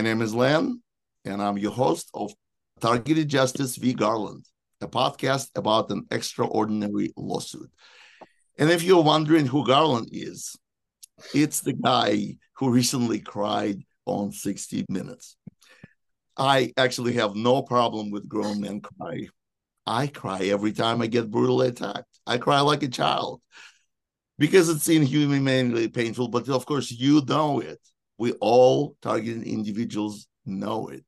My name is Len, and I'm your host of Targeted Justice v. Garland, a podcast about an extraordinary lawsuit. And if you're wondering who Garland is, it's the guy who recently cried on 60 Minutes. I actually have no problem with grown men cry. I cry every time I get brutally attacked. I cry like a child because it's inhumanly painful, but of course, you know it we all targeted individuals know it.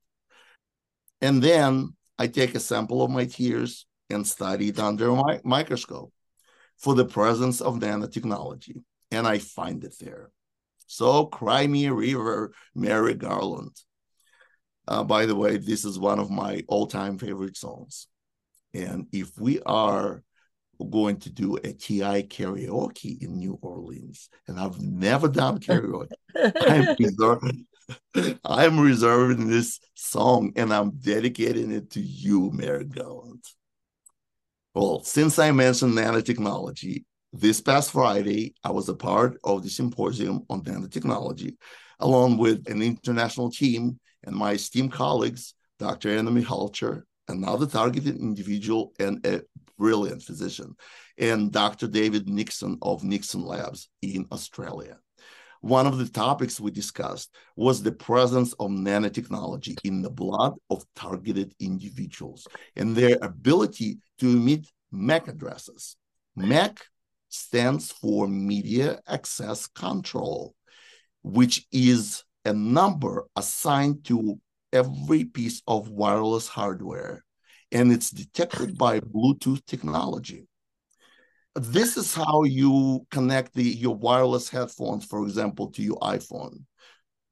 And then I take a sample of my tears and study it under a microscope for the presence of nanotechnology, and I find it there. So, Cry Me a River, Merrick Garland. Uh, by the way, this is one of my all time favorite songs. And if we are going to do a TI karaoke in New Orleans, and I've never done karaoke. I'm, reserving, I'm reserving this song and I'm dedicating it to you, Merrick Garland. Well, since I mentioned nanotechnology, this past Friday, I was a part of the symposium on nanotechnology, along with an international team and my esteemed colleagues, Dr. Ana Mihalcea, another targeted individual and a brilliant physician, and Dr. David Nixon of Nixon Labs in Australia. One of the topics we discussed was the presence of nanotechnology in the blood of targeted individuals and their ability to emit MAC addresses. MAC stands for Media Access Control, which is a number assigned to every piece of wireless hardware, and it's detected by Bluetooth technology. This is how you connect the, your wireless headphones, for example, to your iPhone.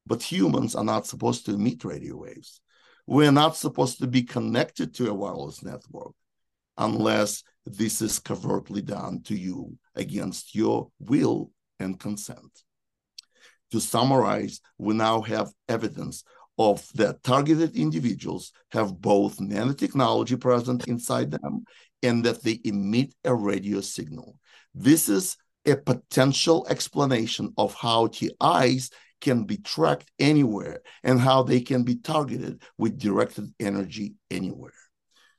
But humans are not supposed to emit radio waves. We're not supposed to be connected to a wireless network unless this is covertly done to you against your will and consent. To summarize, we now have evidence of the targeted individuals have both nanotechnology present inside them and that they emit a radio signal. This is a potential explanation of how TIs can be tracked anywhere and how they can be targeted with directed energy anywhere.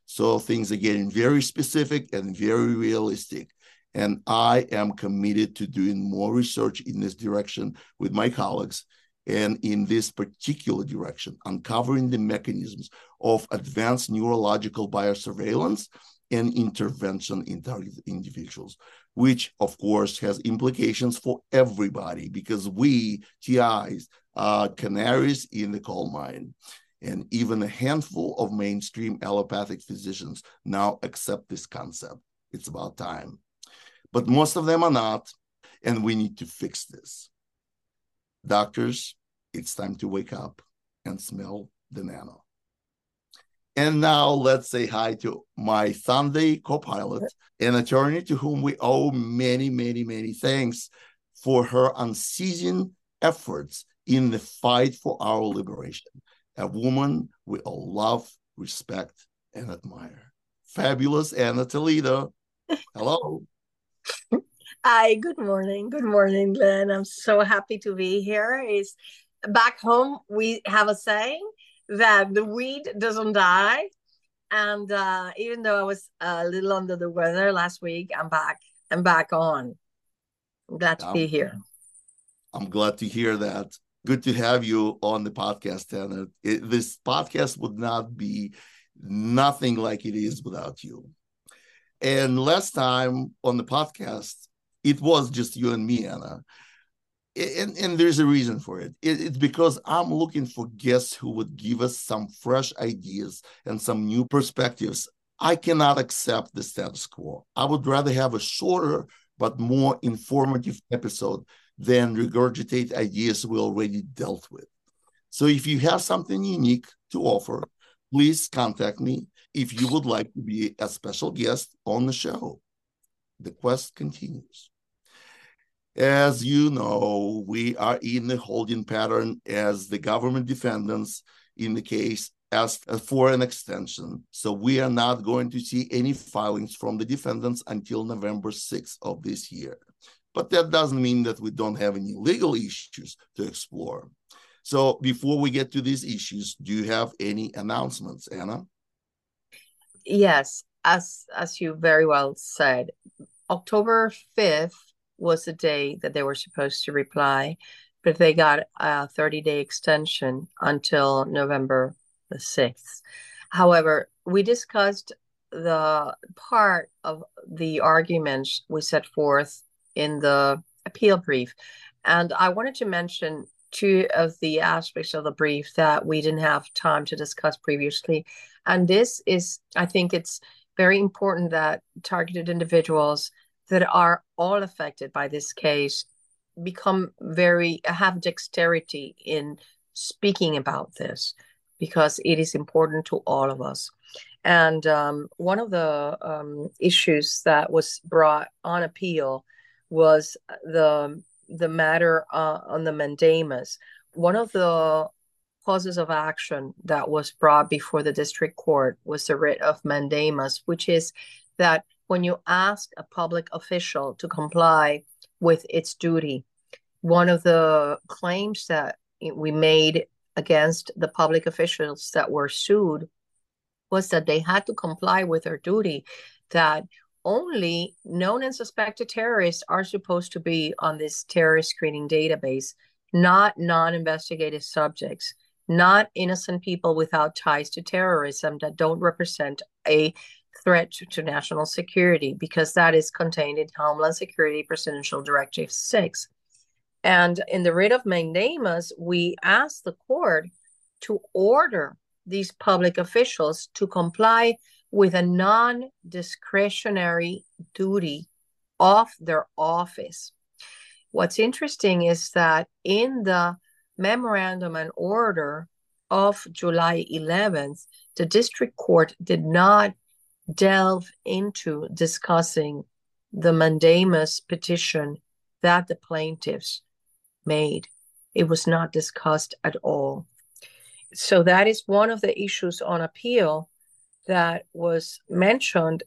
So things are getting very specific and very realistic. And I am committed to doing more research in this direction with my colleagues and in this particular direction, uncovering the mechanisms of advanced neurological biosurveillance and intervention in targeted individuals, which of course has implications for everybody because we, TIs, are uh, canaries in the coal mine. And even a handful of mainstream allopathic physicians now accept this concept. It's about time. But most of them are not, and we need to fix this. Doctors, it's time to wake up and smell the nano. And now let's say hi to my Sunday co pilot, an attorney to whom we owe many, many, many thanks for her unceasing efforts in the fight for our liberation. A woman we all love, respect, and admire. Fabulous Ana Toledo. Hello. Hi, good morning. Good morning, Glenn. I'm so happy to be here. It's back home. We have a saying that the weed doesn't die. And uh, even though I was a little under the weather last week, I'm back. I'm back on. I'm glad to be here. I'm glad to hear that. Good to have you on the podcast. It, this podcast would not be nothing like it is without you. And last time on the podcast, it was just you and me, Ana. And, and there's a reason for it. it. It's because I'm looking for guests who would give us some fresh ideas and some new perspectives. I cannot accept the status quo. I would rather have a shorter but more informative episode than regurgitate ideas we already dealt with. So if you have something unique to offer, please contact me if you would like to be a special guest on the show. The quest continues. As you know, we are in the holding pattern as the government defendants in the case asked for an extension. So we are not going to see any filings from the defendants until November 6th of this year. But that doesn't mean that we don't have any legal issues to explore. So before we get to these issues, do you have any announcements, Ana? Yes, as as you very well said, October 5th was the day that they were supposed to reply, but they got a 30-day extension until November the 6th. However, we discussed the part of the arguments we set forth in the appeal brief. And I wanted to mention two of the aspects of the brief that we didn't have time to discuss previously. And this is, I think it's very important that targeted individuals that are all affected by this case become very, have dexterity in speaking about this because it is important to all of us. And um, one of the um, issues that was brought on appeal was the the matter uh, on the mandamus. One of the causes of action that was brought before the district court was the writ of mandamus, which is that when you ask a public official to comply with its duty, one of the claims that we made against the public officials that were sued was that they had to comply with their duty that only known and suspected terrorists are supposed to be on this terrorist screening database, not non investigative subjects, not innocent people without ties to terrorism that don't represent a threat to, national security, because that is contained in Homeland Security Presidential Directive 6. And in the writ of mandamus, we asked the court to order these public officials to comply with a non discretionary duty of their office. What's interesting is that in the memorandum and order of July 11th, the district court did not delve into discussing the mandamus petition that the plaintiffs made. It was not discussed at all. So that is one of the issues on appeal that was mentioned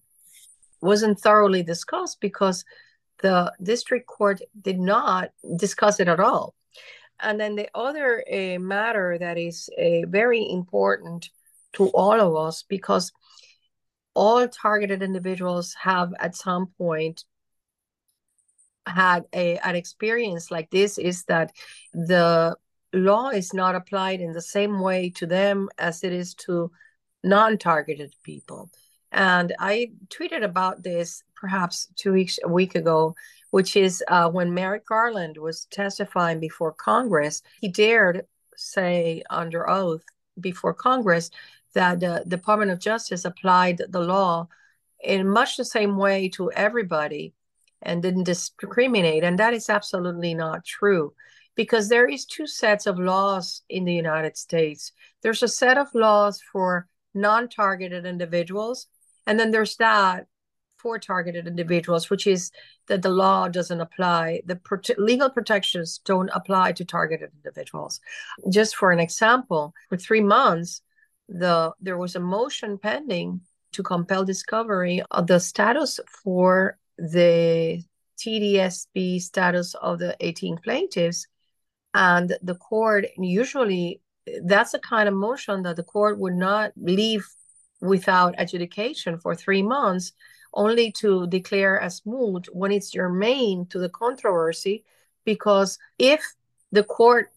wasn't thoroughly discussed because the district court did not discuss it at all. And then the other uh, matter that is uh, very important to all of us because all targeted individuals have at some point had a, an experience like this is that the law is not applied in the same way to them as it is to non-targeted people. And I tweeted about this perhaps two weeks, a week ago, which is uh, when Merrick Garland was testifying before Congress, he dared say under oath before Congress that the Department of Justice applied the law in much the same way to everybody and didn't discriminate. And that is absolutely not true because there is two sets of laws in the United States. There's a set of laws for non-targeted individuals and then there's that for targeted individuals which is that the law doesn't apply the prote- legal protections don't apply to targeted individuals just for an example for 3 months the there was a motion pending to compel discovery of the status for the TDSB status of the 18 plaintiffs and the court usually that's the kind of motion that the court would not leave without adjudication for three months, only to declare as moot when it's germane to the controversy. Because if the court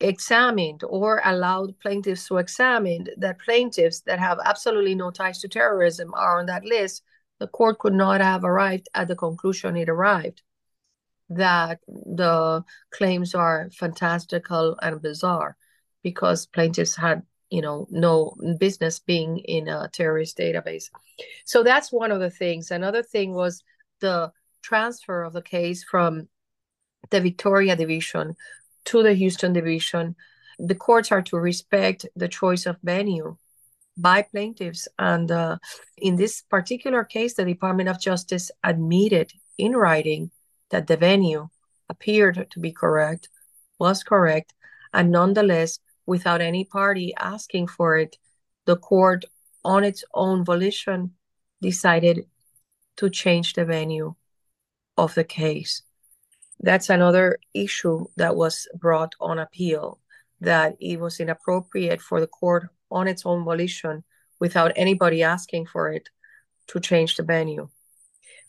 examined or allowed plaintiffs to examine that plaintiffs that have absolutely no ties to terrorism are on that list, the court could not have arrived at the conclusion it arrived that the claims are fantastical and bizarre because plaintiffs had you know no business being in a terrorist database. So that's one of the things. Another thing was the transfer of the case from the victoria division to the houston division the courts are to respect the choice of venue by plaintiffs and uh, in this particular case the department of justice admitted in writing that the venue appeared to be correct was correct and nonetheless without any party asking for it, the court, on its own volition, decided to change the venue of the case. That's another issue that was brought on appeal that it was inappropriate for the court on its own volition without anybody asking for it to change the venue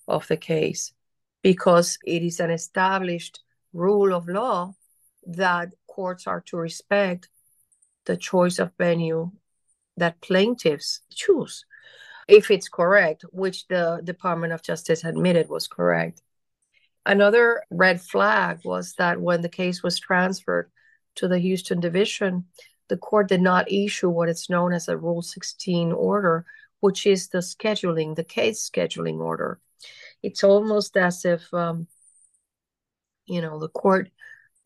of the case because it is an established rule of law that courts are to respect the choice of venue that plaintiffs choose. If it's correct which the department of justice admitted was correct another red flag was that when the case was transferred to the houston division the court did not issue what is known as a rule 16 order which is the scheduling the case scheduling order. It's almost as if um, you know the court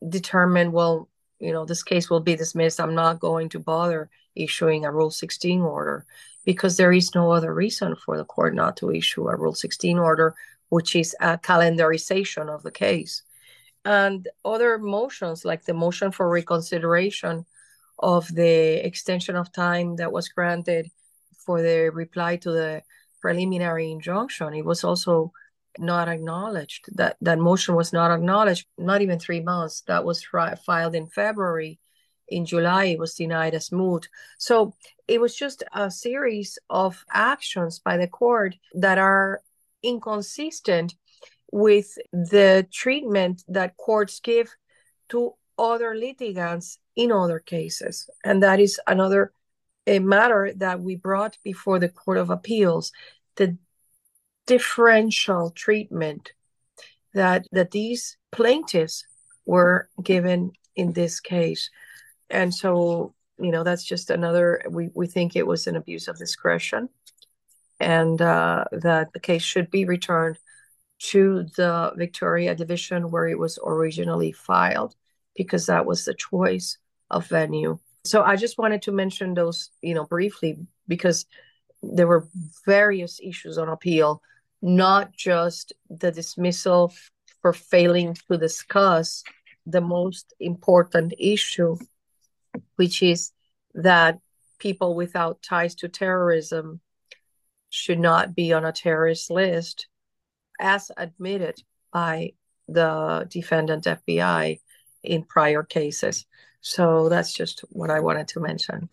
determined well you know this case will be dismissed. I'm not going to bother issuing a rule 16 order because there is no other reason for the court not to issue a rule 16 order which is a calendarization of the case and other motions like the motion for reconsideration of the extension of time that was granted for the reply to the preliminary injunction it was also not acknowledged. That that motion was not acknowledged. Not even three months. That was fi- filed in February. In July, it was denied as moot. So it was just a series of actions by the court that are inconsistent with the treatment that courts give to other litigants in other cases. And that is another a matter that we brought before the Court of Appeals. The differential treatment that that these plaintiffs were given in this case and so you know that's just another we, we think it was an abuse of discretion and uh, that the case should be returned to the victoria division where it was originally filed because that was the choice of venue. So i just wanted to mention those you know briefly because there were various issues on appeal not just the dismissal for failing to discuss the most important issue, which is that people without ties to terrorism should not be on a terrorist list, as admitted by the defendant FBI in prior cases. So that's just what I wanted to mention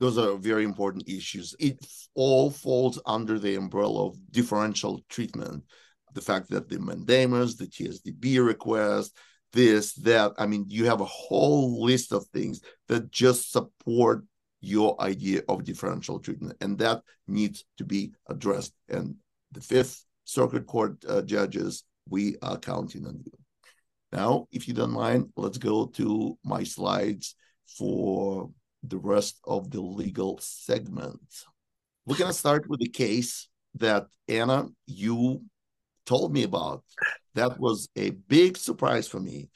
those are very important issues. It all falls under the umbrella of differential treatment. The fact that the mandamus, the TSDB request, this, that, I mean, you have a whole list of things that just support your idea of differential treatment, and that needs to be addressed. And the Fifth Circuit Court uh, judges, we are counting on you. Now, if you don't mind, let's go to my slides for the rest of the legal segment. We're going to start with the case that Ana, you told me about. That was a big surprise for me.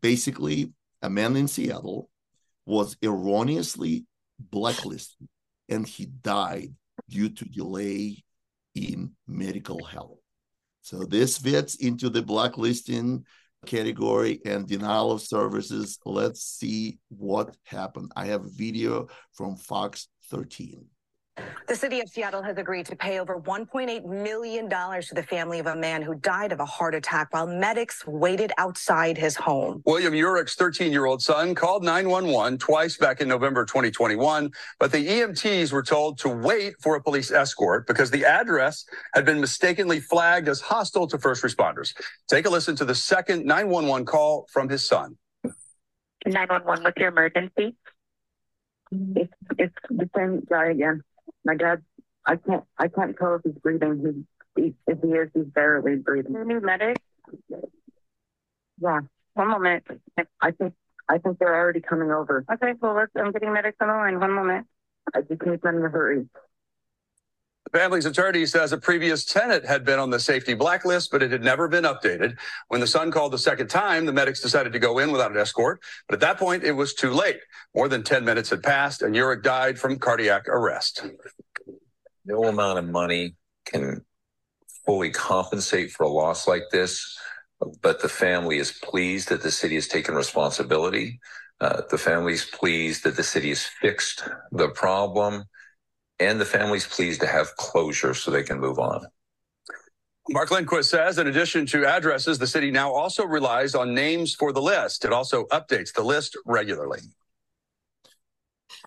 Basically, a man in Seattle was erroneously blacklisted and he died due to delay in medical help. So this fits into the blacklisting category and denial of services. Let's see what happened. I have a video from Fox 13. The city of Seattle has agreed to pay over $1.8 million to the family of a man who died of a heart attack while medics waited outside his home. William Yurek's 13 year old son called 911 twice back in November 2021, but the EMTs were told to wait for a police escort because the address had been mistakenly flagged as hostile to first responders. Take a listen to the second 911 call from his son. 911, what's your emergency? It's, it's the same guy again. My dad, I can't, I can't tell if he's breathing. He, if he is, he's barely breathing. New medic? Yeah. One moment. I think, I think they're already coming over. Okay, well, let's, I'm getting medics on the line. One moment. I just need them to hurry. The family's attorney says a previous tenant had been on the safety blacklist, but it had never been updated. When the son called the second time, the medics decided to go in without an escort. But at that point, it was too late. More than 10 minutes had passed, and Yurek died from cardiac arrest. No amount of money can fully compensate for a loss like this, but the family is pleased that the city has taken responsibility. Uh, the family is pleased that the city has fixed the problem and the family's pleased to have closure so they can move on. Mark Lindquist says, in addition to addresses, the city now also relies on names for the list. It also updates the list regularly.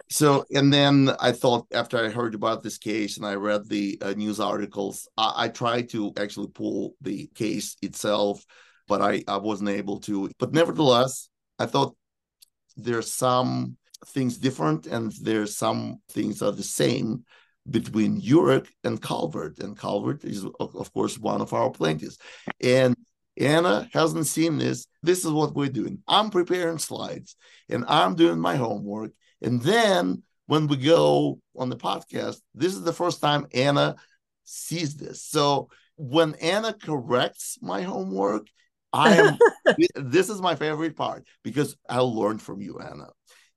So, and then I thought after I heard about this case and I read the uh, news articles, I, I, tried to actually pull the case itself, but I, I wasn't able to. But nevertheless, I thought there's some things different and there's some things are the same between Yurek and Calvert. And Calvert is, of course, one of our plaintiffs. And Ana hasn't seen this. This is what we're doing. I'm preparing slides and I'm doing my homework. And then when we go on the podcast, this is the first time Ana sees this. So when Ana corrects my homework, I am this is my favorite part because I learned from you, Ana.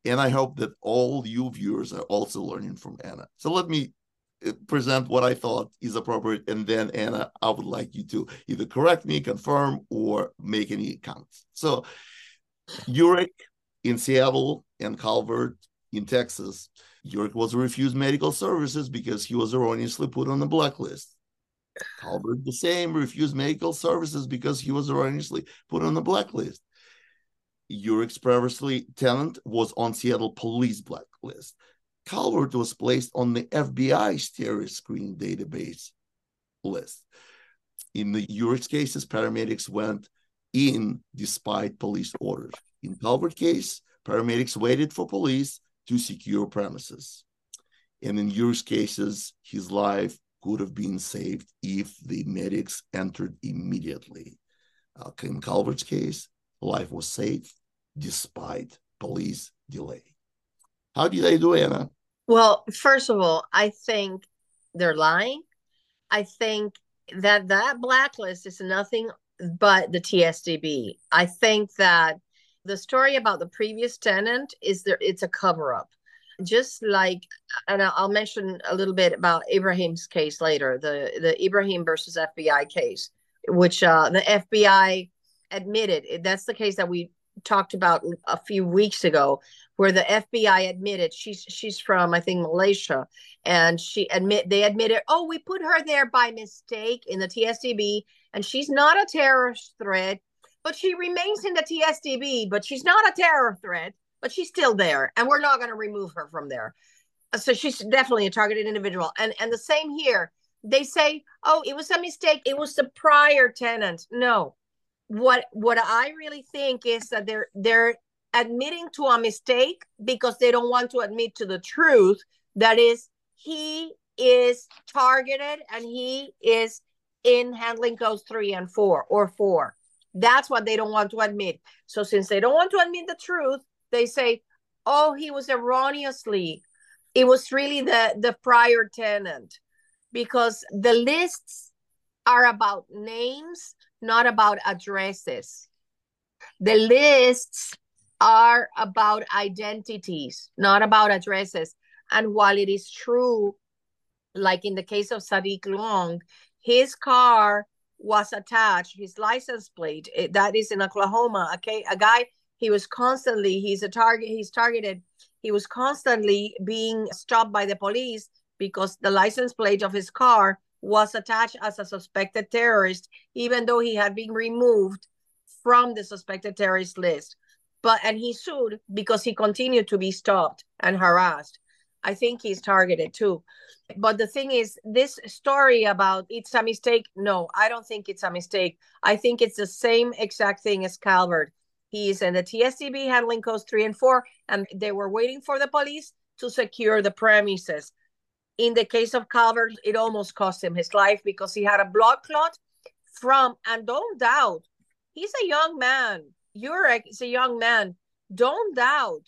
And I hope that all you viewers are also learning from Ana. So let me uh, present what I thought is appropriate. And then, Ana, I would like you to either correct me, confirm, or make any comments. So, Yurek in Seattle and Calvert in Texas, Yurek was refused medical services because he was erroneously put on the blacklist. Calvert, the same, refused medical services because he was erroneously put on the blacklist. Yurek's previously tenant was on Seattle police blacklist. Calvert was placed on the FBI stereo screen database list. In the Yurek's cases, paramedics went in despite police orders. In Calvert case, paramedics waited for police to secure premises. And in Yurek's cases, his life could have been saved if the medics entered immediately. Uh, in Calvert's case, life was saved despite police delay. How did I do, Ana? Well, first of all, I think they're lying. I think that that blacklist is nothing but the TSDB. I think that the story about the previous tenant is there it's a cover up. Just like and I'll mention a little bit about Ibrahim's case later, the the Ibrahim versus FBI case, which uh, the FBI admitted that's the case that we talked about a few weeks ago where the FBI admitted she's she's from I think Malaysia. And she admit they admitted oh we put her there by mistake in the TSDB and she's not a terrorist threat but she remains in the TSDB but she's not a terror threat but she's still there and we're not going to remove her from there. So she's definitely a targeted individual. And and the same here. They say oh it was a mistake. It was the prior tenant. No what what I really think is that they're they're admitting to a mistake because they don't want to admit to the truth that is he is targeted and he is in handling codes three and four or four. That's what they don't want to admit. So since they don't want to admit the truth, they say, "Oh, he was erroneously. It was really the the prior tenant." Because the lists are about names not about addresses. The lists are about identities, not about addresses. And while it is true, like in the case of Saadiq Long, his car was attached, his license plate, eh, that is in Oklahoma, okay, a guy, he was constantly, he's a target, he's targeted, he was constantly being stopped by the police because the license plate of his car was attached as a suspected terrorist, even though he had been removed from the suspected terrorist list. But and he sued because he continued to be stopped and harassed. I think he's targeted too. But the thing is, this story about it's a mistake. No, I don't think it's a mistake. I think it's the same exact thing as Calvert. He's in the TSDB handling codes three and four, and they were waiting for the police to secure the premises. In the case of Calvert, it almost cost him his life because he had a blood clot from, and don't doubt, he's a young man. Yurek is a young man. Don't doubt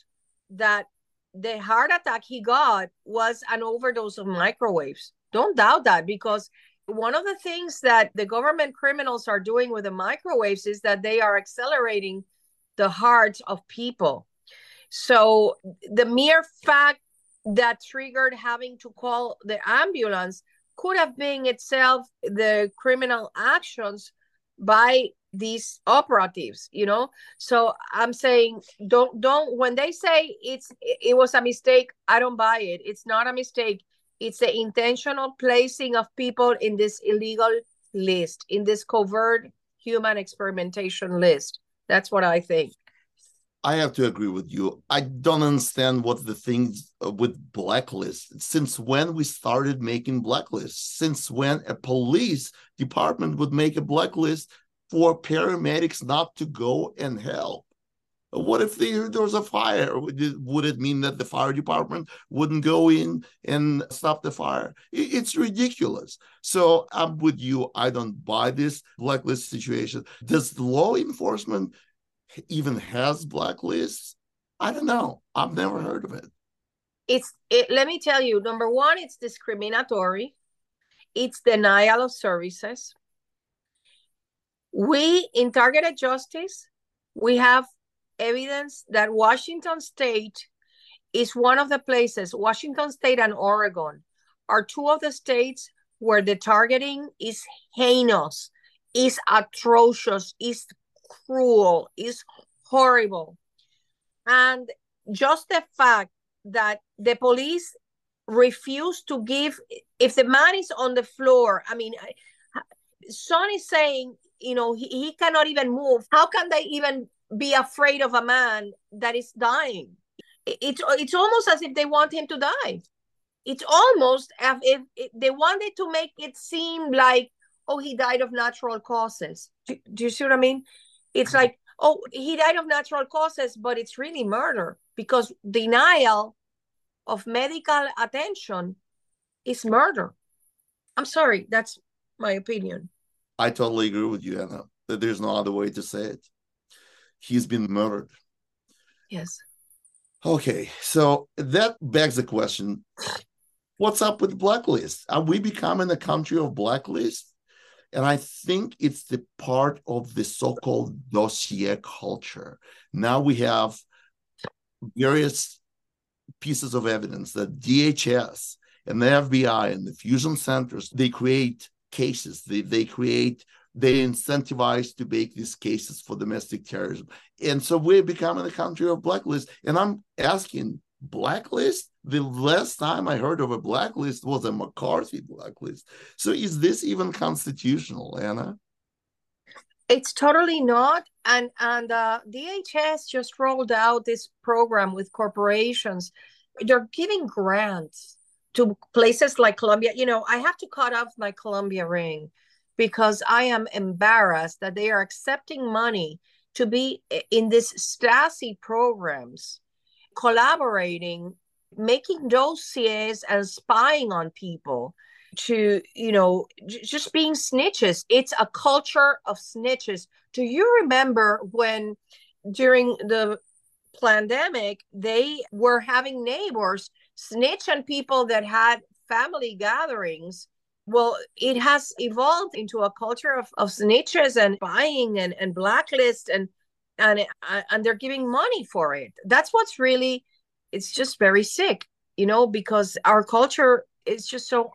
that the heart attack he got was an overdose of microwaves. Don't doubt that because one of the things that the government criminals are doing with the microwaves is that they are accelerating the hearts of people. So the mere fact that triggered having to call the ambulance could have been itself the criminal actions by these operatives you know? So i'm saying don't don't when they say it's it was a mistake i don't buy it. It's not a mistake. It's the intentional placing of people in this illegal list in this covert human experimentation list. That's what i think I have to agree with you. I don't understand what the things uh, with blacklists. Since when we started making blacklists? Since when a police department would make a blacklist for paramedics not to go and help? What if there was a fire? Would it, mean that the fire department wouldn't go in and stop the fire? It's ridiculous. So I'm with you. I don't buy this blacklist situation. Does law enforcement even has blacklists? I don't know. I've never heard of it. It's it, let me tell you. Number one, it's discriminatory. It's denial of services. We in targeted justice, we have evidence that Washington State is one of the places. Washington State and Oregon are two of the states where the targeting is heinous, is atrocious, is cruel, is horrible. And just the fact that the police refuse to give, if the man is on the floor, I mean, Son is saying, you know, he, he cannot even move. How can they even be afraid of a man that is dying? It's, it's almost as if they want him to die. It's almost as if they wanted to make it seem like, oh, he died of natural causes. Do, do you see what I mean? It's like, oh, he died of natural causes, but it's really murder because denial of medical attention is murder. I'm sorry, that's my opinion. I totally agree with you, Ana. That there's no other way to say it. He's been murdered. Yes. Okay, so that begs the question: What's up with blacklist? Are we becoming a country of blacklist? And I think it's the part of the so called dossier culture. Now we have various pieces of evidence that DHS and the FBI and the fusion centers they create cases. They, they create they incentivize to make these cases for domestic terrorism. And so we're becoming a country of blacklist. And i'm asking blacklist the last time I heard of a blacklist was a McCarthy blacklist. So is this even constitutional, Ana? It's totally not. And and uh, DHS just rolled out this program with corporations. They're giving grants to places like Columbia. You know, I have to cut off my Columbia ring because I am embarrassed that they are accepting money to be in this Stasi programs, collaborating making dossiers and spying on people to you know just being snitches. It's a culture of snitches. Do you remember when during the pandemic they were having neighbors snitch on people that had family gatherings? Well it has evolved into a culture of, of snitches and buying and, and blacklist and and uh, and they're giving money for it that's what's really it's just very sick, you know, because our culture is just so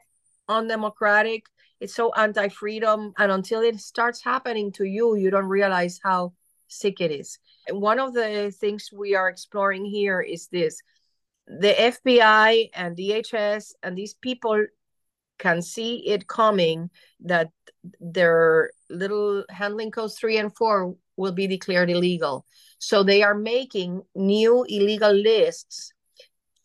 undemocratic. It's so anti-freedom, and until it starts happening to you, you don't realize how sick it is. And one of the things we are exploring here is this: the FBI and DHS and these people can see it coming that their little handling codes three and four will be declared illegal. So they are making new illegal lists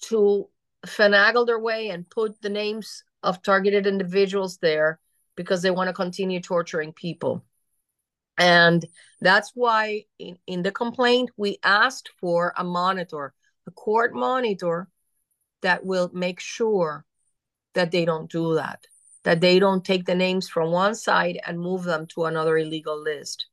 to finagle their way and put the names of targeted individuals there because they want to continue torturing people. And that's why in, in the complaint, we asked for a monitor, a court monitor that will make sure that they don't do that, that they don't take the names from one side and move them to another illegal list.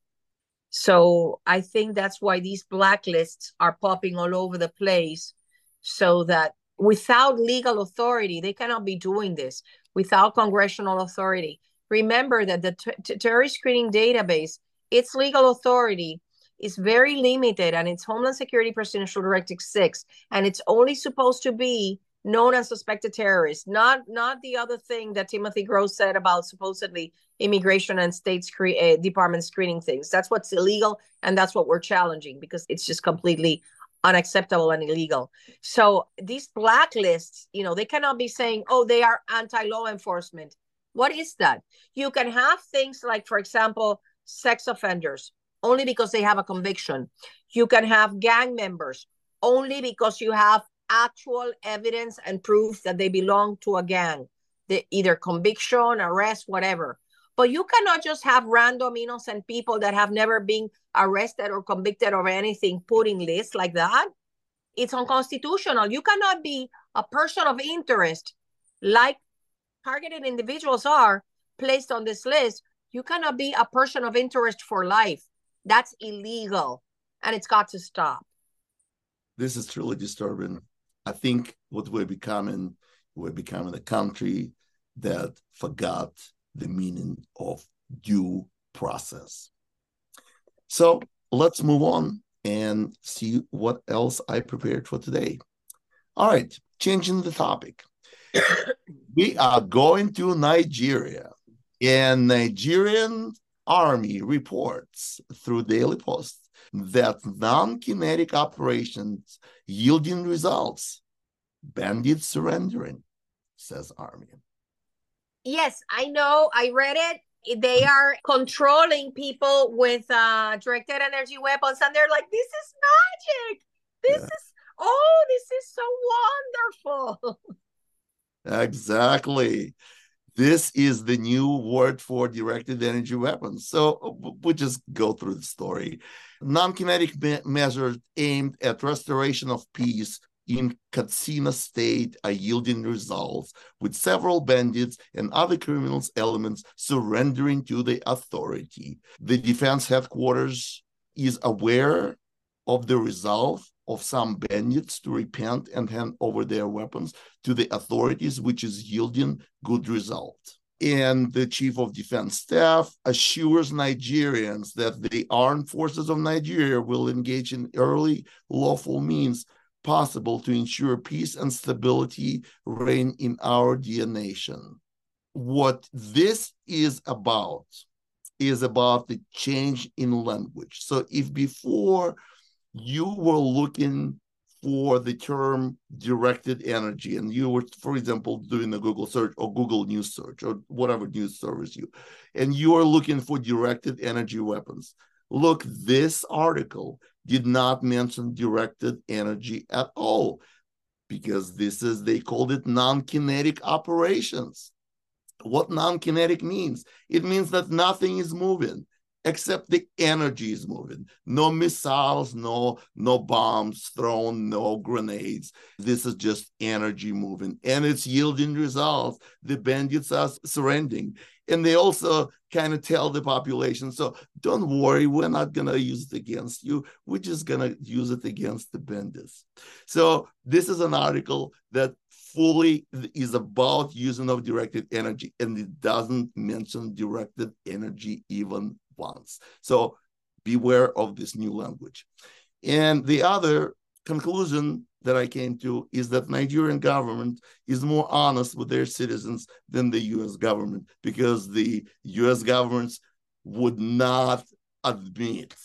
So I think that's why these blacklists are popping all over the place so that without legal authority, they cannot be doing this without congressional authority. Remember that the terrorist screening database, its legal authority is very limited and it's Homeland Security Presidential Directive 6 and it's only supposed to be known as suspected terrorists, not not the other thing that Timothy Groh said about supposedly immigration and state scre- uh, department screening things. That's what's illegal, and that's what we're challenging because it's just completely unacceptable and illegal. So these blacklists, you know, they cannot be saying, "Oh, they are anti-law enforcement." What is that? You can have things like, for example, sex offenders. only because they have a conviction. You can have gang members only because you have actual evidence and proof that they belong to a gang, the, either conviction, arrest, whatever. But you cannot just have random innocent people that have never been arrested or convicted of anything put in lists like that. It's unconstitutional. You cannot be a person of interest, like targeted individuals are placed on this list. You cannot be a person of interest for life. That's illegal and it's got to stop. This is truly disturbing. I think what we're becoming, we're becoming a country that forgot the meaning of due process. So let's move on and see what else I prepared for today. All right, changing the topic. we are going to Nigeria, and Nigerian army reports through Daily Post that non-kinetic operations yielding results, bandits surrendering, says Armin. Yes, I know. I read it. They are controlling people with uh, directed energy weapons, and they're like, "This is magic. This yeah. is oh, this is so wonderful." Exactly. This is the new word for directed energy weapons. So we'll just go through the story. Non kinetic me- measures aimed at restoration of peace in Katsina state are yielding results, with several bandits and other criminals elements surrendering to the authority. The defense headquarters is aware of the result of some bandits to repent and hand over their weapons to the authorities, which is yielding good result. And the chief of defense staff assures Nigerians that the armed forces of Nigeria will engage in early lawful means possible to ensure peace and stability reign in our dear nation. What this is about is about the change in language. So if before you were looking for the term directed energy and you were for example doing a google search or google news search or whatever news service you and you are looking for directed energy weapons. Look this article did not mention directed energy at all because this is they called it non-kinetic operations. What non-kinetic means? It means that nothing is moving except the energy is moving. No missiles no no bombs thrown no grenades. This is just energy moving and it's yielding results. The bandits are surrendering. And they also kind of tell the population so don't worry we're not to use it against you. We're just to use it against the bandits. So this is an article that fully is about using of directed energy and it doesn't mention directed energy even once. So beware of this new language. And the other conclusion that I came to is that Nigerian government is more honest with their citizens than the US government because the US governments would not admit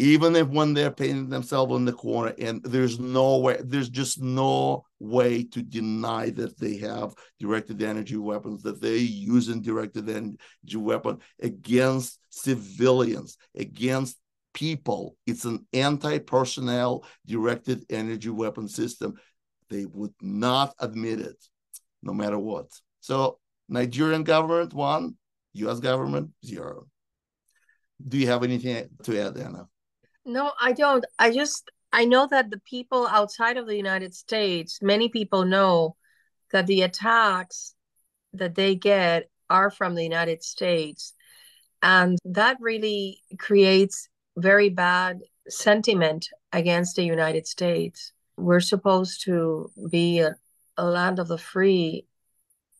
even if when they're painting themselves in the corner and there's no way there's just no way to deny that they have directed energy weapons that they're using directed energy weapon against civilians against people. It's an anti-personnel directed energy weapon system. They would not admit it no matter what. So nigerian government one us government zero. Do you have anything to add anna no, I don't. I just I know that the people outside of the United States, many people know that the attacks that they get are from the United States. And that really creates very bad sentiment against the United States. We're supposed to be a, a land of the free,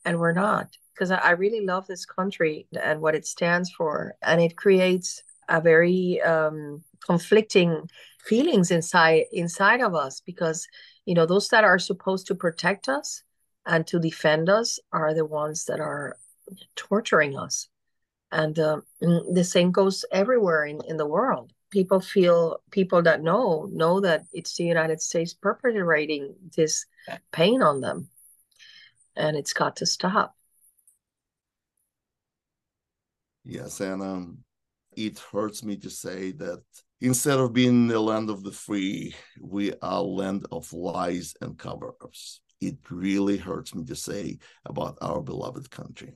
and we're not. Because I, I really love this country and what it stands for. And it creates a very um, conflicting feelings inside inside of us because you know those that are supposed to protect us and to defend us are the ones that are torturing us. And uh, the same goes everywhere in, in the world. People feel people that know know that it's the united states perpetrating this pain on them and it's got to stop. Yes and um It hurts me to say that instead of being the land of the free, we are land of lies and cover-ups. It really hurts me to say about our beloved country.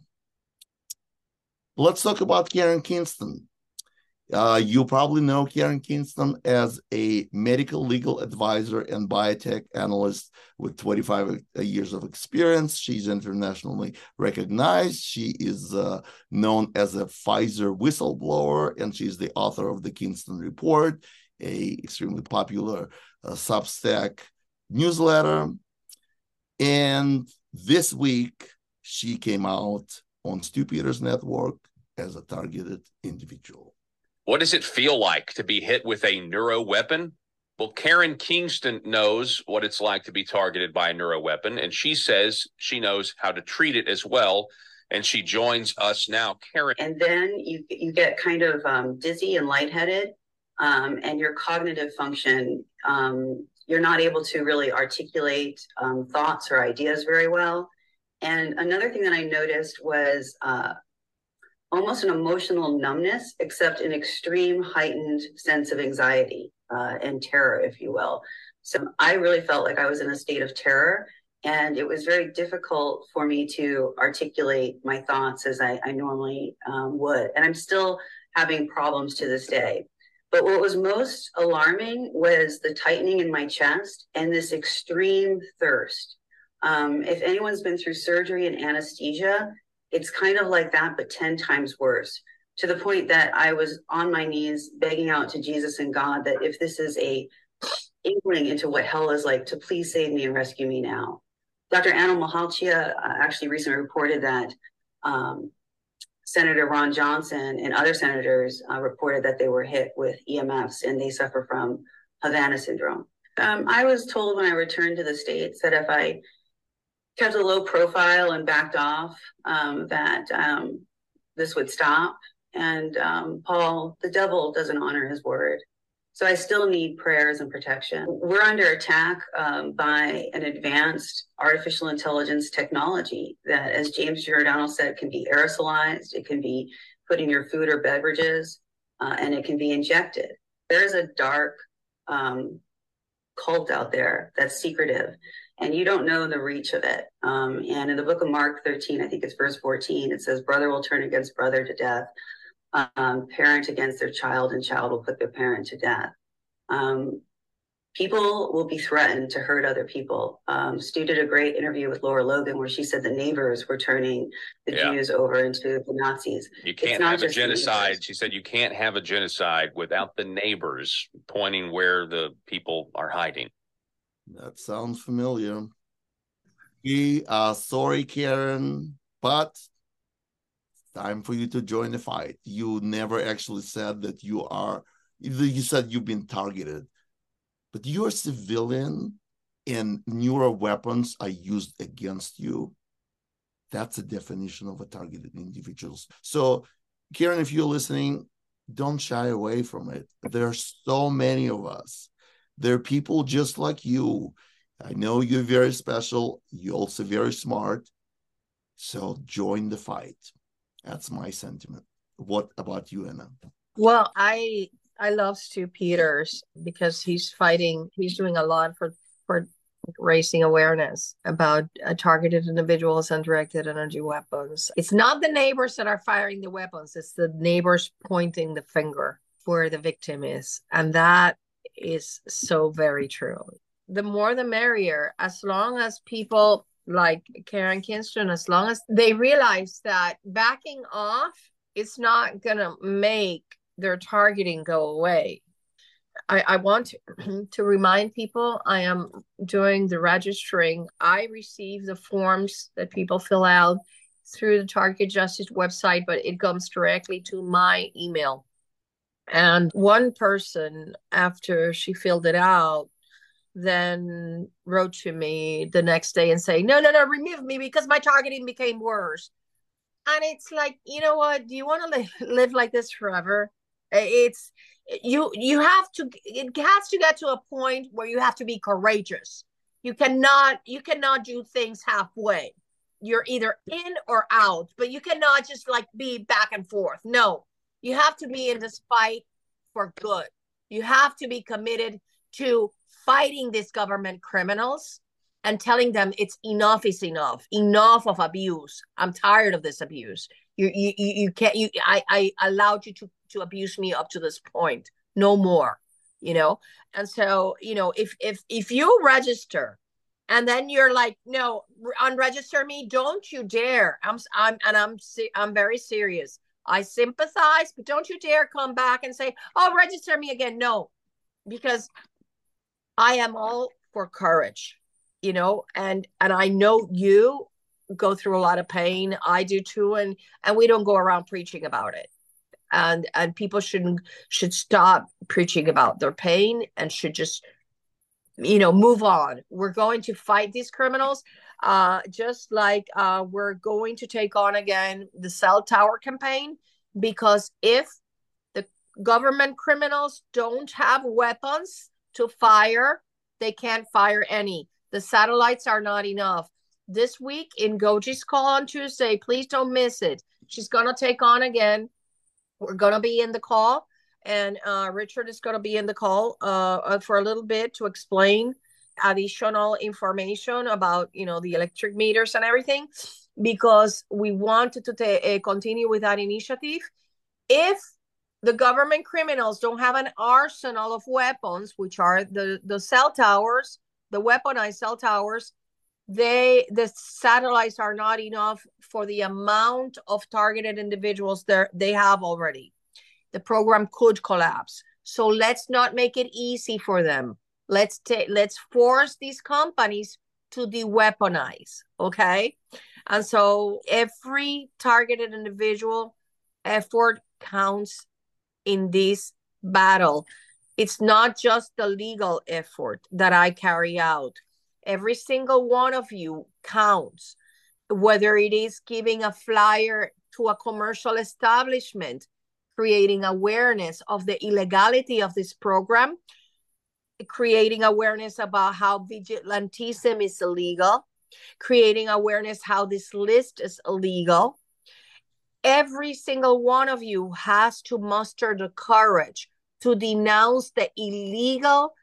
Let's talk about Karen Kingston. Uh, you probably know Karen Kingston as a medical legal advisor and biotech analyst with 25 years of experience. She's internationally recognized. She is uh, known as a Pfizer whistleblower, and she's the author of the Kingston Report, a extremely popular uh, Substack newsletter. And this week, she came out on Stew Peters Network as a targeted individual. What does it feel like to be hit with a neuro weapon? Well, Karen Kingston knows what it's like to be targeted by a neuro weapon, and she says she knows how to treat it as well. And she joins us now, Karen. And then you you get kind of um, dizzy and lightheaded, um, and your cognitive function um, you're not able to really articulate um, thoughts or ideas very well. And another thing that I noticed was uh, almost an emotional numbness, except an extreme heightened sense of anxiety uh, and terror, if you will. So I really felt like I was in a state of terror. And it was very difficult for me to articulate my thoughts as I, I normally um, would. And I'm still having problems to this day. But what was most alarming was the tightening in my chest and this extreme thirst. Um, if anyone's been through surgery and anesthesia, it's kind of like that, but 10 times worse to the point that I was on my knees begging out to Jesus and God that if this is a inkling into what hell is like, to please save me and rescue me now. Dr. Ana Mihalcea uh, actually recently reported that um, Senator Ron Johnson and other senators uh, reported that they were hit with EMFs and they suffer from Havana syndrome. Um, I was told when I returned to the States that if I kept a low profile and backed off, um, that um, this would stop. And um, Paul, the devil doesn't honor his word. So I still need prayers and protection. We're under attack um, by an advanced artificial intelligence technology that, as James Giordano said, can be aerosolized, it can be put in your food or beverages, uh, and it can be injected. There's a dark um, cult out there that's secretive and you don't know the reach of it. Um, and in the book of Mark 13, I think it's verse 14, it says, Brother will turn against brother to death, um, parent against their child, and child will put their parent to death. Um, people will be threatened to hurt other people. Um, Stew did a great interview with Lara Logan where she said the neighbors were turning the yeah. Jews over into the Nazis. You can't have a genocide. She said you can't have a genocide without the neighbors pointing where the people are hiding. That sounds familiar. We are sorry, Karen, but time for you to join the fight. You never actually said that you are, you said you've been targeted, but you're a civilian and neuro weapons are used against you. That's the definition of a targeted individuals. So, Karen, if you're listening, don't shy away from it. There are so many of us they're people just like you. I know you're very special. You're also very smart. So join the fight. That's my sentiment. What about you, Ana? Well, I I love Stew Peters because he's fighting. He's doing a lot for for raising awareness about uh, targeted individuals and directed energy weapons. It's not the neighbors that are firing the weapons. It's the neighbors pointing the finger where the victim is, and that is so very true. The more the merrier, as long as people like Karen Kingston, as long as they realize that backing off is not going to make their targeting go away. I, I want to, to remind people I am doing the registering. I receive the forms that people fill out through the Target Justice website, but it comes directly to my email. And one person, after she filled it out, then wrote to me the next day and saying, No, no, no, remove me because my targeting became worse. And it's like, you know what? Do you want to live, live like this forever? It's you you have to it has to get to a point where you have to be courageous. You cannot you cannot do things halfway. You're either in or out, but you cannot just like be back and forth. No, You have to be in this fight for good. You have to be committed to fighting these government criminals and telling them it's enough is enough enough of abuse. I'm tired of this abuse. You you you can't you i i allowed you to to abuse me up to this point. No more you know? And so you know if if if you register and then you're like no unregister me. Don't you dare. I'm i'm and i'm i'm very serious i sympathize but don't you dare come back and say oh register me again. No because i am all for courage you know and and i know you go through a lot of pain. I do too and and we don't go around preaching about it. And and people shouldn't should stop preaching about their pain and should just you know move on. We're going to fight these criminals uh just like uh we're going to take on again the cell tower campaign because if the government criminals don't have weapons to fire they can't fire any the satellites are not enough. This week in Goji's call on Tuesday, please don't miss it. She's going to take on again. We're going to be in the call, and uh, Richard is going to be in the call uh, uh, for a little bit to explain additional information about you know the electric meters and everything because we wanted to t- uh, continue with that initiative. If the government criminals don't have an arsenal of weapons which are the the cell towers the weaponized cell towers they the satellites are not enough for the amount of targeted individuals there they have already. The program could collapse. So let's not make it easy for them let's take let's force these companies to de-weaponize okay and so every targeted individual effort counts in this battle it's not just the legal effort that I carry out. Every single one of you counts, whether it is giving a flyer to a commercial establishment, creating awareness of the illegality of this program, creating awareness about how vigilantism is illegal, creating awareness how this list is illegal. Every single one of you has to muster the courage to denounce the illegal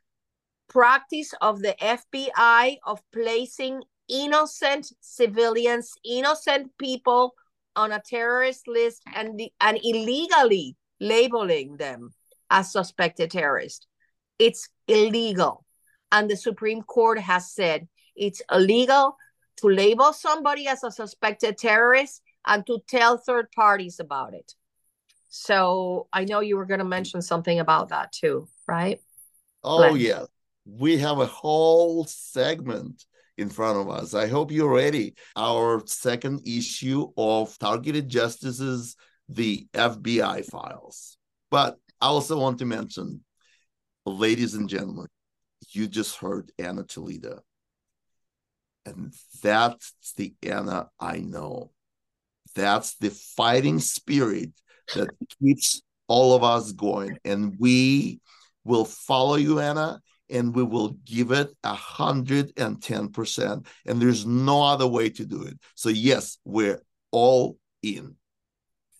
practice of the FBI of placing innocent civilians, innocent people on a terrorist list and, and illegally labeling them as suspected terrorists. It's illegal. And the Supreme Court has said it's illegal to label somebody as a suspected terrorist and to tell third parties about it. So I know you were going to mention something about that too, right? Oh, yeah. We have a whole segment in front of us. I hope you're ready. Our second issue of Targeted Justices, the FBI files. But I also want to mention, ladies and gentlemen, you just heard Ana Toledo. And that's the Ana I know. That's the fighting spirit that keeps all of us going. And we will follow you, Ana, and we will give it a hundred and ten percent. And there's no other way to do it. So yes, we're all in.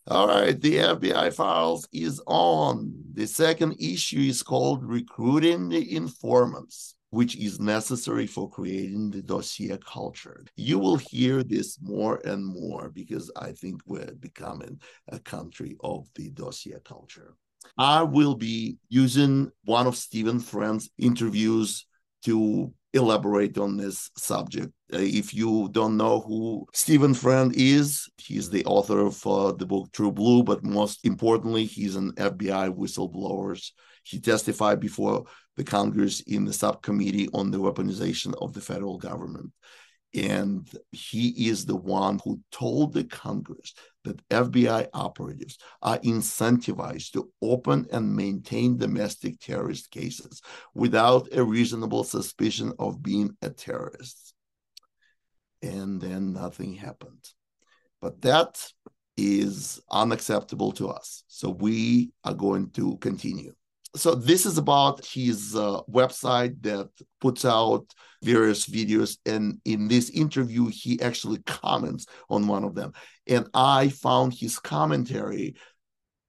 All right, the FBI files is on. The second issue is called Recruiting the Informants which is necessary for creating the dossier culture. You will hear this more and more because I think we're becoming a country of the dossier culture. I will be using one of Stephen Friend's interviews to elaborate on this subject. Uh, if you don't know who Stephen Friend is, he's the author of uh, the book True Blue, but most importantly, he's an FBI whistleblower. He testified before the Congress in the subcommittee on the weaponization of the federal government. And he is the one who told the Congress that FBI operatives are incentivized to open and maintain domestic terrorist cases without a reasonable suspicion of being a terrorist. And then nothing happened. But that is unacceptable to us. So we are going to continue so this is about his uh, website that puts out various videos and in this interview he actually comments on one of them and i found his commentary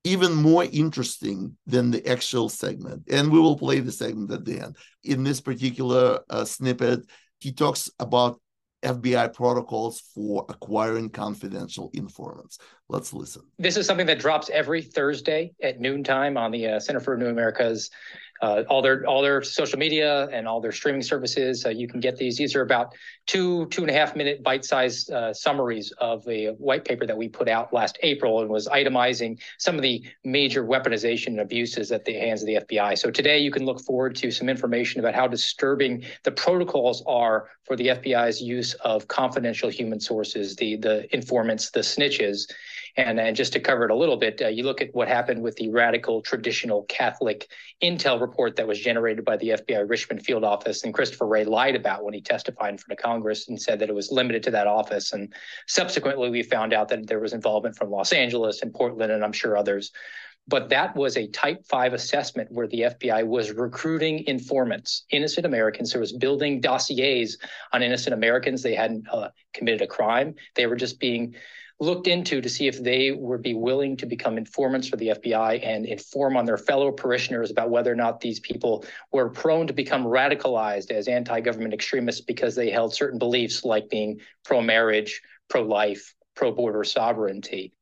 even more interesting than the actual segment. And we will play the segment at the end. In this particular uh, snippet, he talks about FBI protocols for acquiring confidential informants. Let's listen. This is something that drops every Thursday at noontime on the uh, Center for Renewing America's uh, all their all their social media and all their streaming services. Uh, you can get these. These are about two two and a half minute bite sized uh, summaries of a white paper that we put out last April and was itemizing some of the major weaponization and abuses at the hands of the FBI. So today you can look forward to some information about how disturbing the protocols are for the FBI's use of confidential human sources, the the informants, the snitches. And, and just to cover it a little bit, uh, you look at what happened with the radical traditional Catholic intel report that was generated by the FBI Richmond field office, and Christopher Wray lied about when he testified in front of Congress and said that it was limited to that office. And subsequently, we found out that there was involvement from Los Angeles and Portland, and I'm sure others. But that was a type five assessment where the FBI was recruiting informants, innocent Americans. It was building dossiers on innocent Americans. They hadn't uh, committed a crime. They were just being looked into to see if they would be willing to become informants for the FBI and inform on their fellow parishioners about whether or not these people were prone to become radicalized as anti government extremists because they held certain beliefs like being pro marriage, pro life, pro border sovereignty.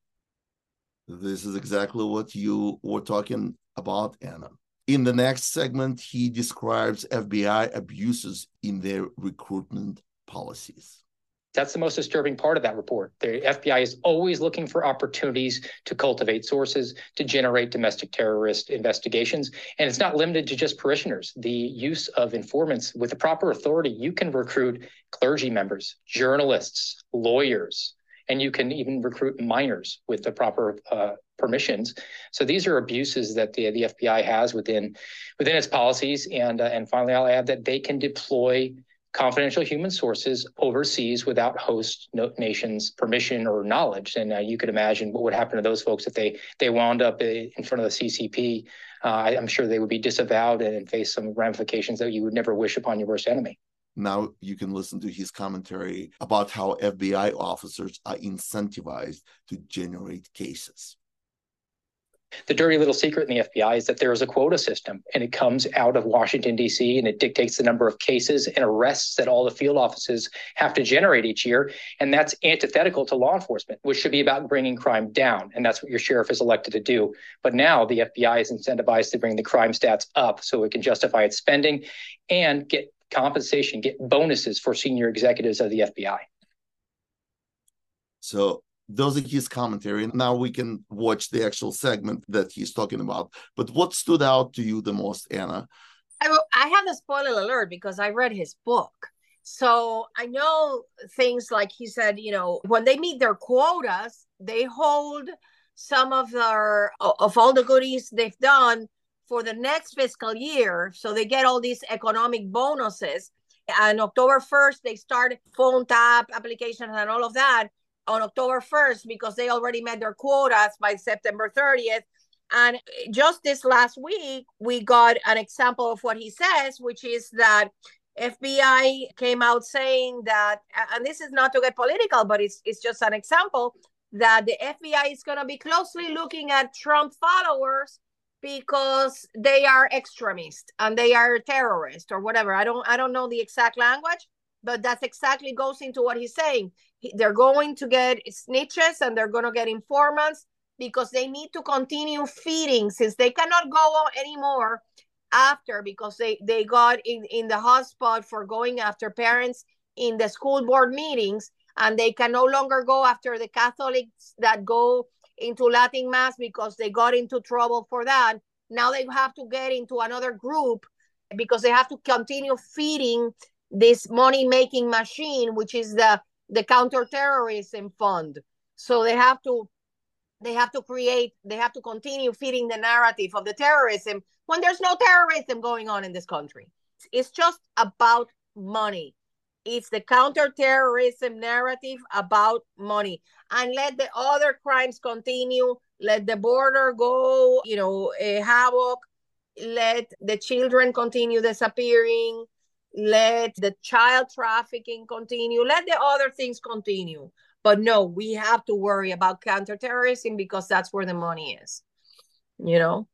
This is exactly what you were talking about, Ana. In the next segment, he describes FBI abuses in their recruitment policies. That's the most disturbing part of that report. The FBI is always looking for opportunities to cultivate sources, to generate domestic terrorist investigations. And it's not limited to just parishioners. The use of informants with the proper authority, you can recruit clergy members, journalists, lawyers, and you can even recruit minors with the proper uh, permissions. So these are abuses that the, the FBI has within within its policies. And uh, and finally, I'll add that they can deploy confidential human sources overseas without host nations permission or knowledge. And uh, you could imagine what would happen to those folks if they they wound up in front of the ccp uh, I, am sure they would be disavowed and face some ramifications that you would never wish upon your worst enemy. Now you can listen to his commentary about how fbi officers are incentivized to generate cases the dirty little secret in the FBI is that there is a quota system and it comes out of Washington, D.C., and it dictates the number of cases and arrests that all the field offices have to generate each year. And that's antithetical to law enforcement, which should be about bringing crime down. And that's what your sheriff is elected to do. But now the FBI is incentivized to bring the crime stats up so it can justify its spending and get compensation, get bonuses for senior executives of the FBI. So those are his commentary. Now we can watch the actual segment that he's talking about. But what stood out to you the most, Ana? I, I have a spoiler alert because I read his book. So I know things like he said, you know, when they meet their quotas, they hold some of their of all the goodies they've done for the next fiscal year. So they get all these economic bonuses. And October 1st, they start phone tap applications and all of that on October 1st because they already met their quotas by September 30th. And just this last week, we got an example of what he says, which is that FBI came out saying that, and this is not to get political, but it's it's just an example that the FBI is going to be closely looking at Trump followers because they are extremists and they are terrorists or whatever. I don't I don't know the exact language, but that's exactly goes into what he's saying. He, they're going to get snitches and they're going to get informants because they need to continue feeding since they cannot go anymore after because they they got in in the hotspot for going after parents in the school board meetings and they can no longer go after the catholics that go into latin mass because they got into trouble for that now they have to get into another group because they have to continue feeding this money making machine which is the the counterterrorism fund. So they have to they have to create they have to continue feeding the narrative of the terrorism when there's no terrorism going on in this country. It's just about money. It's the counterterrorism narrative about money. And let the other crimes continue. Let the border go you know uh, havoc. Let the children continue disappearing let the child trafficking continue, let the other things continue. But no, we have to worry about counterterrorism because that's where the money is. you know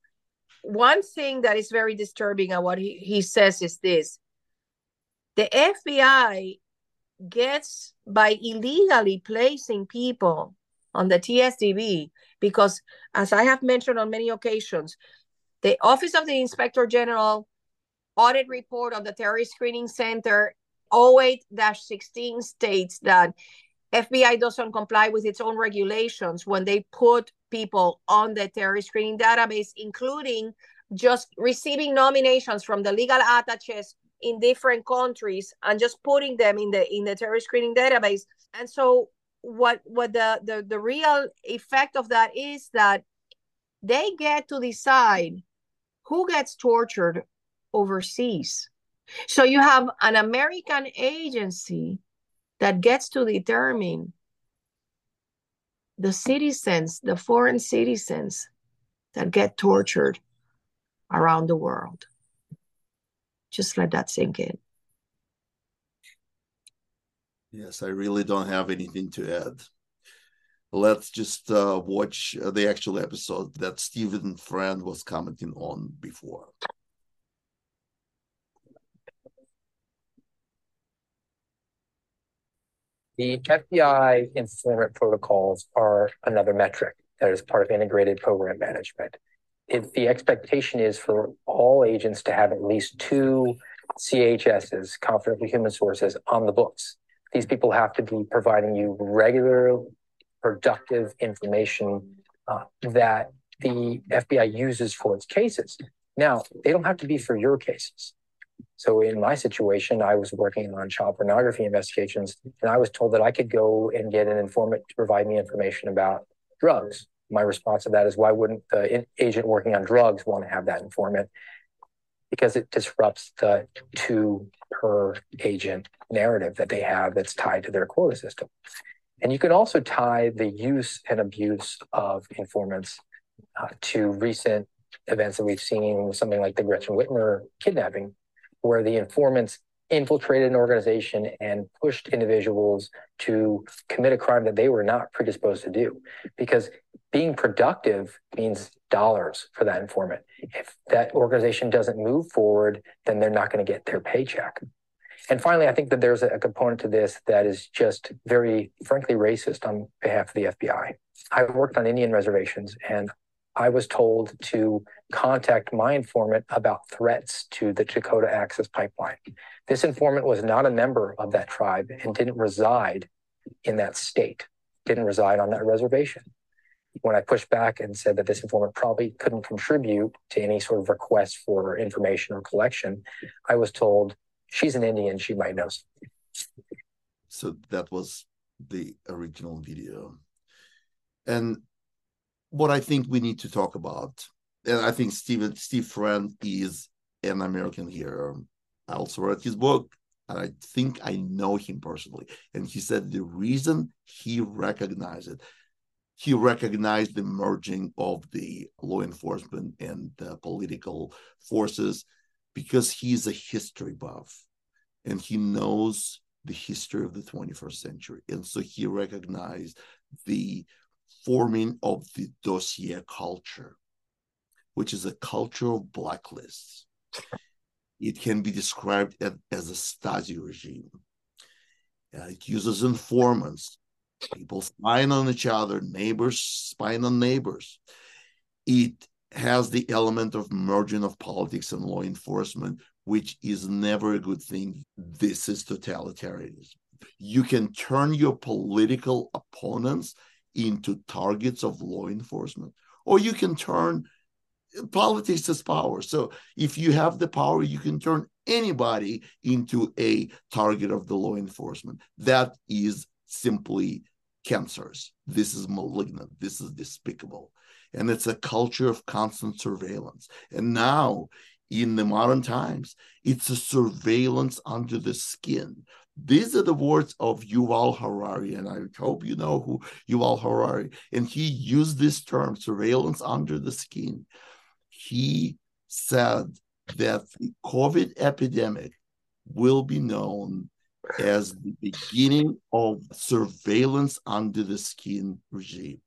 one thing that is very disturbing and what he, he says is this the fbi gets by illegally placing people on the TSDB because as i have mentioned on many occasions the office of the inspector general audit report of the terrorist screening center 08-16 states that FBI doesn't comply with its own regulations when they put people on the terrorist screening database, including just receiving nominations from the legal attaches in different countries and just putting them in the in the terrorist screening database. And so what what the the, the real effect of that is that they get to decide who gets tortured overseas. So you have an American agency that gets to determine the citizens, the foreign citizens that get tortured around the world. Just let that sink in. Yes, I really don't have anything to add. Let's just uh, watch the actual episode that Stephen Friend was commenting on before. The FBI informant protocols are another metric that is part of integrated program management. If the expectation is for all agents to have at least two CHSs, confidential human sources, on the books. These people have to be providing you regular, productive information uh, that the FBI uses for its cases. Now, they don't have to be for your cases. So in my situation, I was working on child pornography investigations, and I was told that I could go and get an informant to provide me information about drugs. My response to that is, why wouldn't the agent working on drugs want to have that informant? Because it disrupts the two per agent narrative that they have that's tied to their quota system. And you can also tie the use and abuse of informants uh, to recent events that we've seen, something like the Gretchen Whitmer kidnapping where the informants infiltrated an organization and pushed individuals to commit a crime that they were not predisposed to do. Because being productive means dollars for that informant. If that organization doesn't move forward, then they're not going to get their paycheck. And finally, I think that there's a component to this that is just very, frankly, racist on behalf of the FBI. I worked on Indian reservations and I was told to contact my informant about threats to the Dakota Access Pipeline. This informant was not a member of that tribe and didn't reside in that state, didn't reside on that reservation. When I pushed back and said that this informant probably couldn't contribute to any sort of request for information or collection, I was told she's an Indian, she might know something. So that was the original video. And what I think we need to talk about, and I think Steve Steve Friend is an American hero. I also read his book, and I think I know him personally. And he said the reason he recognized it, he recognized the merging of the law enforcement and the political forces because he's a history buff and he knows the history of the 21st century. And so he recognized the forming of the dossier culture, which is a culture of blacklists. It can be described as a Stasi regime. Uh, it uses informants. People spying on each other, neighbors spying on neighbors. It has the element of merging of politics and law enforcement, which is never a good thing. This is totalitarianism. You can turn your political opponents into targets of law enforcement, or you can turn politics as power. So if you have the power, you can turn anybody into a target of the law enforcement. That is simply cancerous. This is malignant. This is despicable. And it's a culture of constant surveillance. And now, in the modern times, it's a surveillance under the skin. These are the words of Yuval Harari, and I hope you know who Yuval Harari. And he used this term, surveillance under the skin. He said that the COVID epidemic will be known as the beginning of surveillance under the skin regime.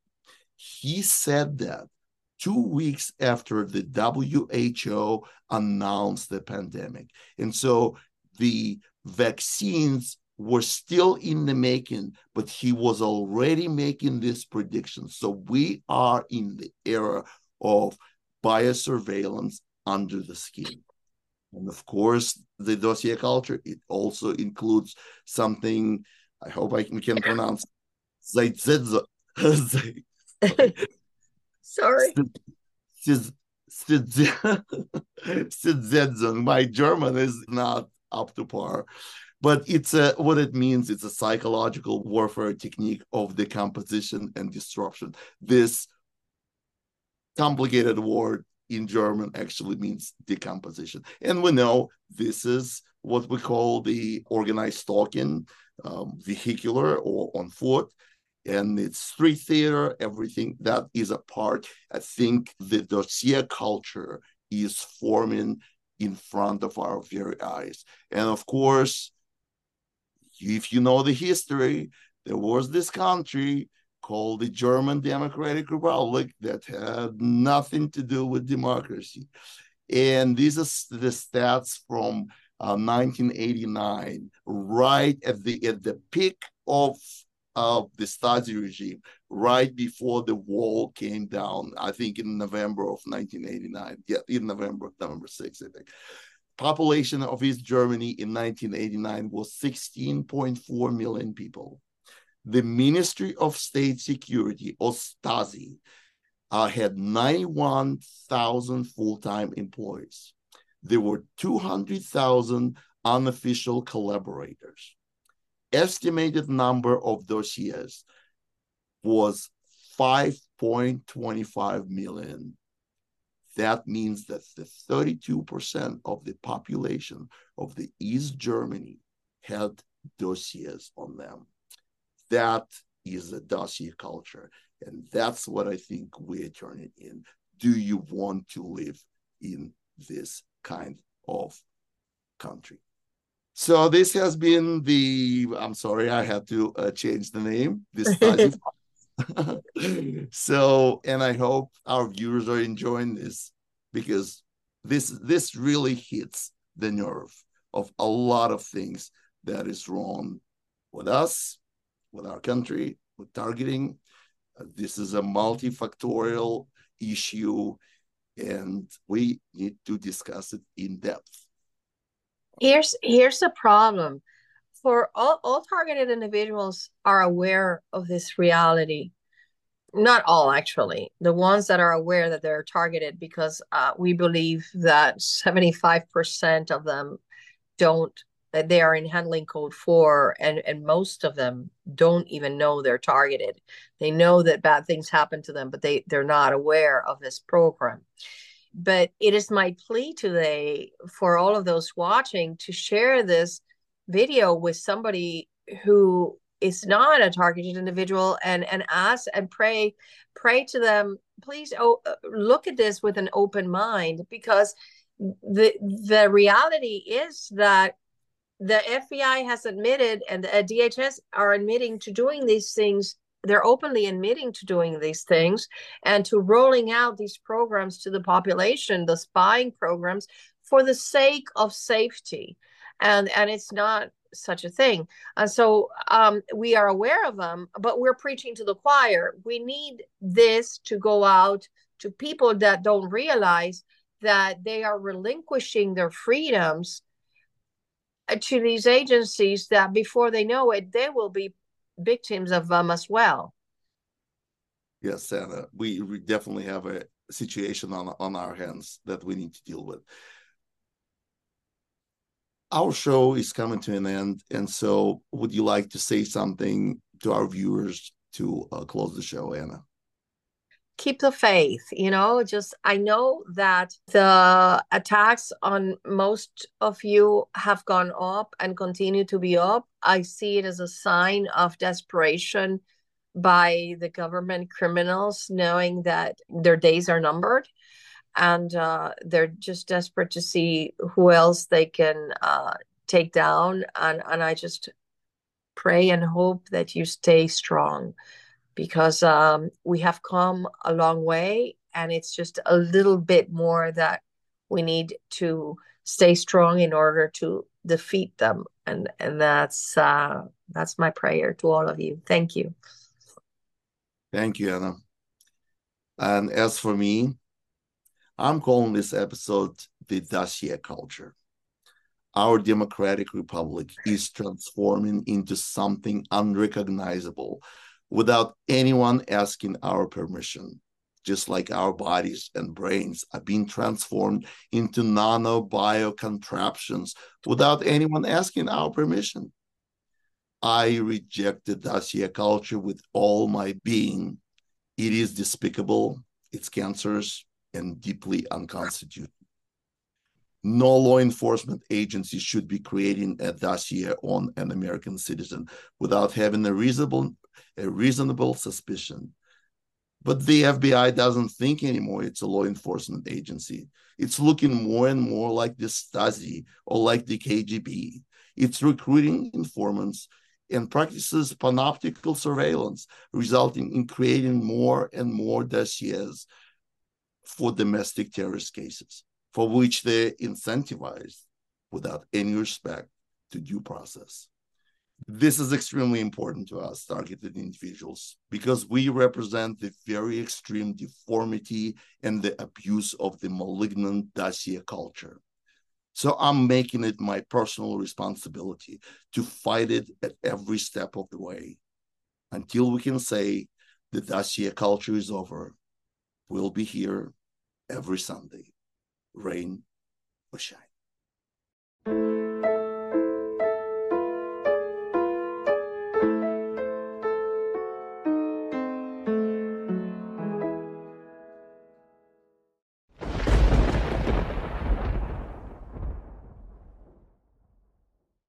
He said that two weeks after the WHO announced the pandemic. And so the vaccines were still in the making, but he was already making this prediction. So we are in the era of biosurveillance under the skin. And of course, the dossier culture, it also includes something, I hope I can, can pronounce, Zaitzedzo. Sorry. My German is not up to par. But it's a what it means it's a psychological warfare technique of decomposition and disruption. This complicated word in german actually means decomposition. And we know this is what we call the organized stalking um, vehicular or on foot. And it's street theater everything that is a part. I think the dossier culture is forming in front of our very eyes and of course if you know the history, there was this country called the German Democratic Republic that had nothing to do with democracy. And these are the stats from uh, 1989, right at the at the peak of of the Stasi regime, right before the wall came down. I think in November of 1989. Yeah, in November, November 6th, I think population of East Germany in 1989 was 16.4 million people. The Ministry of State Security, or Stasi, uh, had 91,000 full-time employees. There were 200,000 unofficial collaborators. Estimated number of dossiers was 5.25 million that means that the 32% of the population of the East Germany had dossiers on them. That is a dossier culture. And that's what I think we're turning in. Do you want to live in this kind of country? So this has been the, I'm sorry, I had to uh, change the name. This so, and I hope our viewers are enjoying this because this this really hits the nerve of a lot of things that is wrong with us, with our country, with targeting. Uh, this is a multifactorial issue, and we need to discuss it in depth. Here's here's the problem. For all, all targeted individuals are aware of this reality. Not all actually. The ones that are aware that they're targeted because uh, we believe that 75% of them don't they are in handling code 4 and and most of them don't even know they're targeted. They know that bad things happen to them but they they're not aware of this program but it is my plea today for all of those watching to share this video with somebody who is not a targeted individual and and ask and pray pray to them please oh, uh, look at this with an open mind because the the reality is that the FBI has admitted and the DHS are admitting to doing these things they're openly admitting to doing these things and to rolling out these programs to the population the spying programs for the sake of safety and and it's not such a thing. And so um, we are aware of them, but we're preaching to the choir. We need this to go out to people that don't realize that they are relinquishing their freedoms uh, to these agencies that before they know it, they will be victims of them as well. Yes, Santa, we, we definitely have a situation on, on our hands that we need to deal with our show is coming to an end. And so, would you like to say something to our viewers to uh, close the show, Ana? Keep the faith, you know, just I know that the attacks on most of you have gone up and continue to be up. I see it as a sign of desperation by the government criminals, knowing that their days are numbered and uh, they're just desperate to see who else they can uh, take down. And, and I just pray and hope that you stay strong because um, we have come a long way and it's just a little bit more that we need to stay strong in order to defeat them. And and that's uh that's my prayer to all of you. Thank you. Thank you anna. And as for me i'm calling this episode the dossier culture. Our democratic republic is transforming into something unrecognizable without anyone asking our permission just like our bodies and brains are being transformed into nanobio contraptions without anyone asking our permission. I reject the dossier culture with all my being. It is despicable, it's cancerous, and deeply unconstitutional. No law enforcement agency should be creating a dossier on an American citizen without having a reasonable, a reasonable suspicion but the FBI doesn't think anymore it's a law enforcement agency. It's looking more and more like the Stasi or like the KGB. It's recruiting informants and practices panoptical surveillance, resulting in creating more and more dossiers for domestic terrorist cases, for which they're incentivized without any respect to due process. This is extremely important to us, targeted individuals, because we represent the very extreme deformity and the abuse of the malignant dossier culture. So I'm making it my personal responsibility to fight it at every step of the way until we can say the dossier culture is over. We'll be here every Sunday, rain or shine.